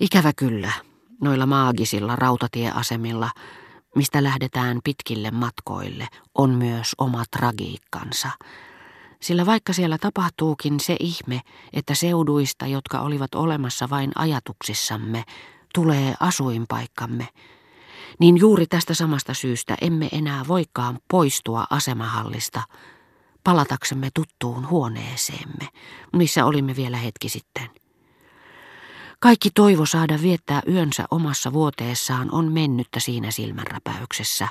Ikävä kyllä, noilla maagisilla rautatieasemilla, mistä lähdetään pitkille matkoille, on myös oma tragiikkansa. Sillä vaikka siellä tapahtuukin se ihme, että seuduista, jotka olivat olemassa vain ajatuksissamme, tulee asuinpaikkamme, niin juuri tästä samasta syystä emme enää voikaan poistua asemahallista palataksemme tuttuun huoneeseemme, missä olimme vielä hetki sitten. Kaikki toivo saada viettää yönsä omassa vuoteessaan on mennyttä siinä silmänräpäyksessä,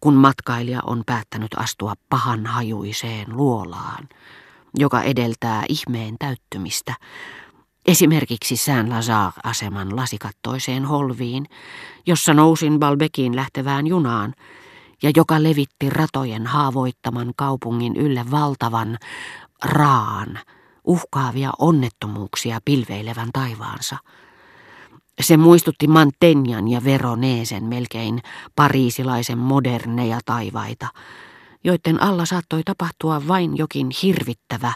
kun matkailija on päättänyt astua pahan hajuiseen luolaan, joka edeltää ihmeen täyttymistä, esimerkiksi Saint-Lazare-aseman lasikattoiseen holviin, jossa nousin Balbekiin lähtevään junaan, ja joka levitti ratojen haavoittaman kaupungin ylle valtavan raan, uhkaavia onnettomuuksia pilveilevän taivaansa. Se muistutti Mantenjan ja Veroneesen melkein pariisilaisen moderneja taivaita, joiden alla saattoi tapahtua vain jokin hirvittävä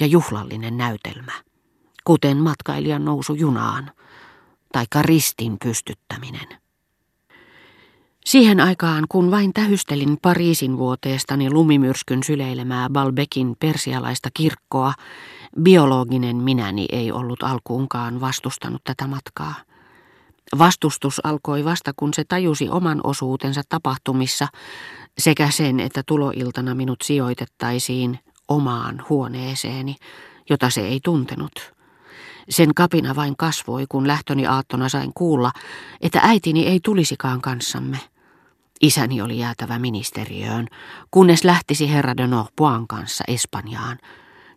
ja juhlallinen näytelmä, kuten matkailijan nousu junaan, tai ristin pystyttäminen. Siihen aikaan, kun vain tähystelin Pariisin vuoteestani lumimyrskyn syleilemää Balbekin persialaista kirkkoa, biologinen minäni ei ollut alkuunkaan vastustanut tätä matkaa. Vastustus alkoi vasta, kun se tajusi oman osuutensa tapahtumissa sekä sen, että tuloiltana minut sijoitettaisiin omaan huoneeseeni, jota se ei tuntenut. Sen kapina vain kasvoi, kun lähtöni aattona sain kuulla, että äitini ei tulisikaan kanssamme. Isäni oli jäätävä ministeriöön, kunnes lähtisi herra de Norpoin kanssa Espanjaan,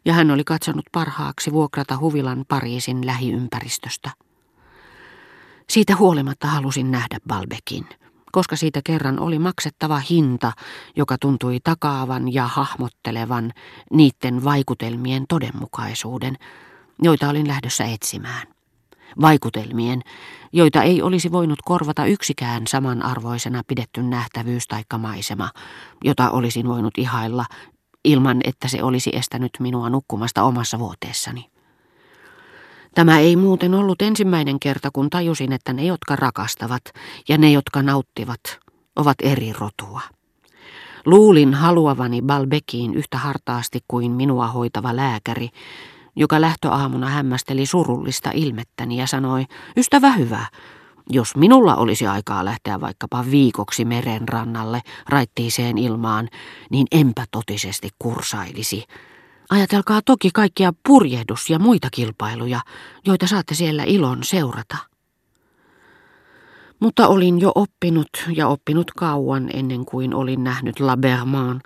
ja hän oli katsonut parhaaksi vuokrata huvilan Pariisin lähiympäristöstä. Siitä huolimatta halusin nähdä Balbekin, koska siitä kerran oli maksettava hinta, joka tuntui takaavan ja hahmottelevan niiden vaikutelmien todenmukaisuuden, joita olin lähdössä etsimään. Vaikutelmien, joita ei olisi voinut korvata yksikään samanarvoisena pidetty nähtävyys tai maisema, jota olisin voinut ihailla ilman, että se olisi estänyt minua nukkumasta omassa vuoteessani. Tämä ei muuten ollut ensimmäinen kerta, kun tajusin, että ne, jotka rakastavat ja ne, jotka nauttivat, ovat eri rotua. Luulin haluavani Balbekiin yhtä hartaasti kuin minua hoitava lääkäri, joka lähtöaamuna hämmästeli surullista ilmettäni ja sanoi, ystävä hyvä, jos minulla olisi aikaa lähteä vaikkapa viikoksi meren rannalle raittiiseen ilmaan, niin enpä totisesti kursailisi. Ajatelkaa toki kaikkia purjehdus- ja muita kilpailuja, joita saatte siellä ilon seurata. Mutta olin jo oppinut ja oppinut kauan ennen kuin olin nähnyt Labermaan,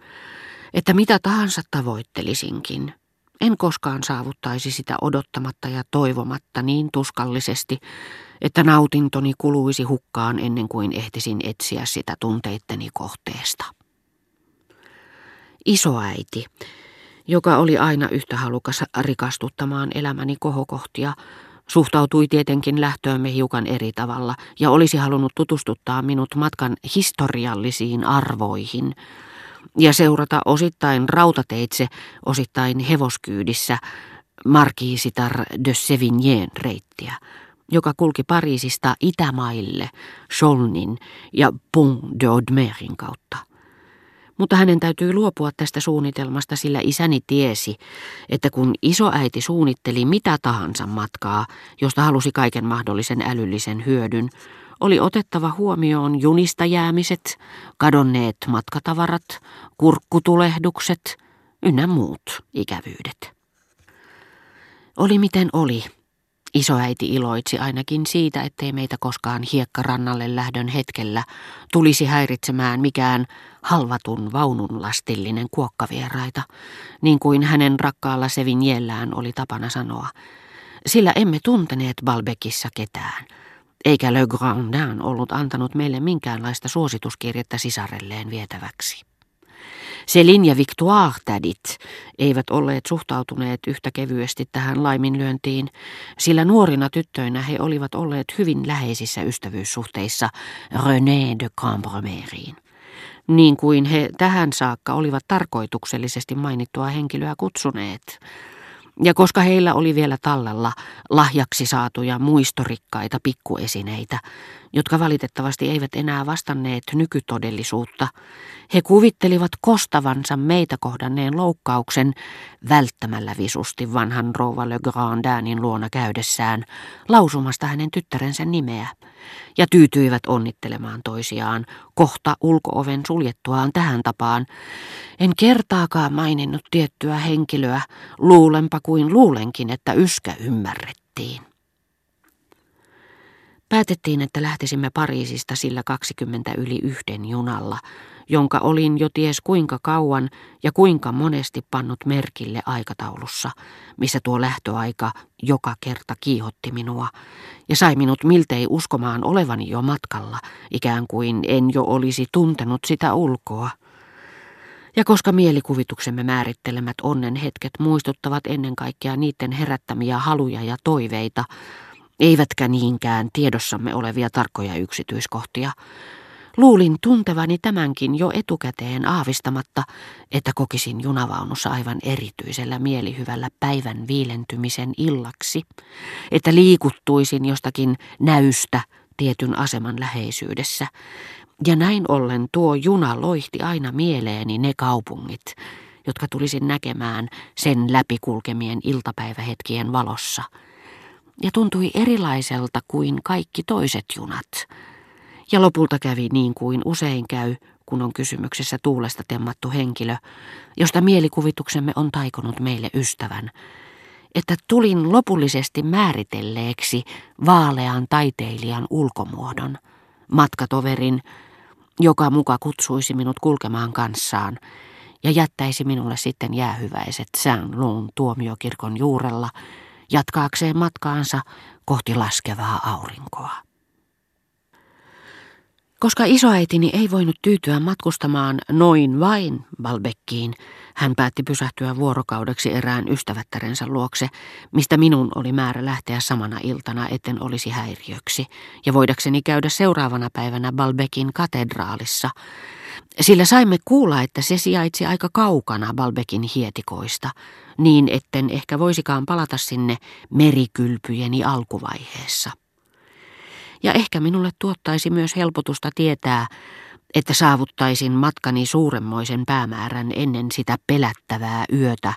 että mitä tahansa tavoittelisinkin – en koskaan saavuttaisi sitä odottamatta ja toivomatta niin tuskallisesti, että nautintoni kuluisi hukkaan ennen kuin ehtisin etsiä sitä tunteitteni kohteesta. Isoäiti, joka oli aina yhtä halukas rikastuttamaan elämäni kohokohtia, suhtautui tietenkin lähtöömme hiukan eri tavalla ja olisi halunnut tutustuttaa minut matkan historiallisiin arvoihin – ja seurata osittain rautateitse, osittain hevoskyydissä Markiisitar de Sevignen reittiä, joka kulki Pariisista Itämaille, Cholnin ja Pont de Audmerin kautta. Mutta hänen täytyy luopua tästä suunnitelmasta, sillä isäni tiesi, että kun isoäiti suunnitteli mitä tahansa matkaa, josta halusi kaiken mahdollisen älyllisen hyödyn, oli otettava huomioon junista jäämiset, kadonneet matkatavarat, kurkkutulehdukset ynnä muut ikävyydet. Oli miten oli. Isoäiti iloitsi ainakin siitä, ettei meitä koskaan hiekkarannalle lähdön hetkellä tulisi häiritsemään mikään halvatun vaunun lastillinen kuokkavieraita, niin kuin hänen rakkaalla Sevinjellään oli tapana sanoa, sillä emme tunteneet Balbekissa ketään – eikä Le Grandin ollut antanut meille minkäänlaista suosituskirjettä sisarelleen vietäväksi. Selin ja Victoire-tädit eivät olleet suhtautuneet yhtä kevyesti tähän laiminlyöntiin, sillä nuorina tyttöinä he olivat olleet hyvin läheisissä ystävyyssuhteissa René de Cambromereen, niin kuin he tähän saakka olivat tarkoituksellisesti mainittua henkilöä kutsuneet – Ja koska heillä oli vielä tallella lahjaksi saatuja muistorikkaita pikkuesineitä, jotka valitettavasti eivät enää vastanneet nykytodellisuutta, he kuvittelivat kostavansa meitä kohdanneen loukkauksen välttämällä visusti vanhan rouva Le Grandinin luona käydessään lausumasta hänen tyttärensä nimeä, ja tyytyivät onnittelemaan toisiaan kohta ulkooven suljettuaan tähän tapaan. En kertaakaan maininnut tiettyä henkilöä, luulenpa kuin luulenkin, että yskä ymmärrettiin. Päätettiin, että lähtisimme Pariisista sillä 20 yli yhden junalla, jonka olin jo ties kuinka kauan ja kuinka monesti pannut merkille aikataulussa, missä tuo lähtöaika joka kerta kiihotti minua ja sai minut miltei uskomaan olevani jo matkalla, ikään kuin en jo olisi tuntenut sitä ulkoa. Ja koska mielikuvituksemme määrittelemät onnen hetket muistuttavat ennen kaikkea niiden herättämiä haluja ja toiveita, eivätkä niinkään tiedossamme olevia tarkkoja yksityiskohtia, Luulin tuntevani tämänkin jo etukäteen aavistamatta, että kokisin junavaunussa aivan erityisellä mielihyvällä päivän viilentymisen illaksi, että liikuttuisin jostakin näystä tietyn aseman läheisyydessä, ja näin ollen tuo juna loihti aina mieleeni ne kaupungit, jotka tulisin näkemään sen läpikulkemien iltapäivähetkien valossa, ja tuntui erilaiselta kuin kaikki toiset junat, ja lopulta kävi niin kuin usein käy, kun on kysymyksessä tuulesta temmattu henkilö, josta mielikuvituksemme on taikonut meille ystävän, että tulin lopullisesti määritelleeksi vaalean taiteilijan ulkomuodon, matkatoverin, joka muka kutsuisi minut kulkemaan kanssaan ja jättäisi minulle sitten jäähyväiset Saint-Lon tuomiokirkon juurella jatkaakseen matkaansa kohti laskevaa aurinkoa. Koska isoäitini ei voinut tyytyä matkustamaan noin vain Balbekkiin, hän päätti pysähtyä vuorokaudeksi erään ystävättärensä luokse, mistä minun oli määrä lähteä samana iltana, etten olisi häiriöksi, ja voidakseni käydä seuraavana päivänä Balbekin katedraalissa, sillä saimme kuulla, että se sijaitsi aika kaukana Balbekin hietikoista, niin etten ehkä voisikaan palata sinne merikylpyjeni alkuvaiheessa ja ehkä minulle tuottaisi myös helpotusta tietää, että saavuttaisin matkani suuremmoisen päämäärän ennen sitä pelättävää yötä,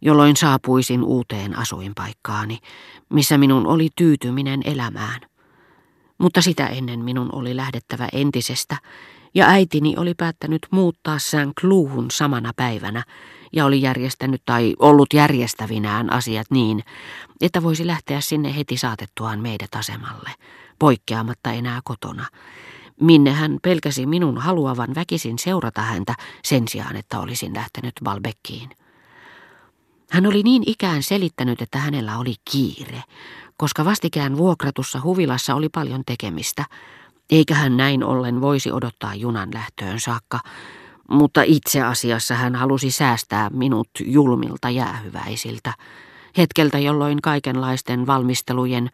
jolloin saapuisin uuteen asuinpaikkaani, missä minun oli tyytyminen elämään. Mutta sitä ennen minun oli lähdettävä entisestä, ja äitini oli päättänyt muuttaa St. Clouhun samana päivänä, ja oli järjestänyt tai ollut järjestävinään asiat niin, että voisi lähteä sinne heti saatettuaan meidät asemalle – poikkeamatta enää kotona, minne hän pelkäsi minun haluavan väkisin seurata häntä sen sijaan, että olisin lähtenyt Balbekkiin. Hän oli niin ikään selittänyt, että hänellä oli kiire, koska vastikään vuokratussa huvilassa oli paljon tekemistä, eikä hän näin ollen voisi odottaa junan lähtöön saakka, mutta itse asiassa hän halusi säästää minut julmilta jäähyväisiltä, hetkeltä jolloin kaikenlaisten valmistelujen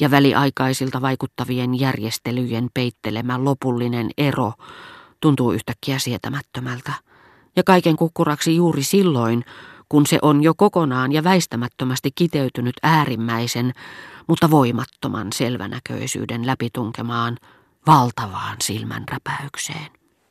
ja väliaikaisilta vaikuttavien järjestelyjen peittelemä lopullinen ero tuntuu yhtäkkiä sietämättömältä. Ja kaiken kukkuraksi juuri silloin, kun se on jo kokonaan ja väistämättömästi kiteytynyt äärimmäisen, mutta voimattoman selvänäköisyyden läpitunkemaan valtavaan silmänräpäykseen.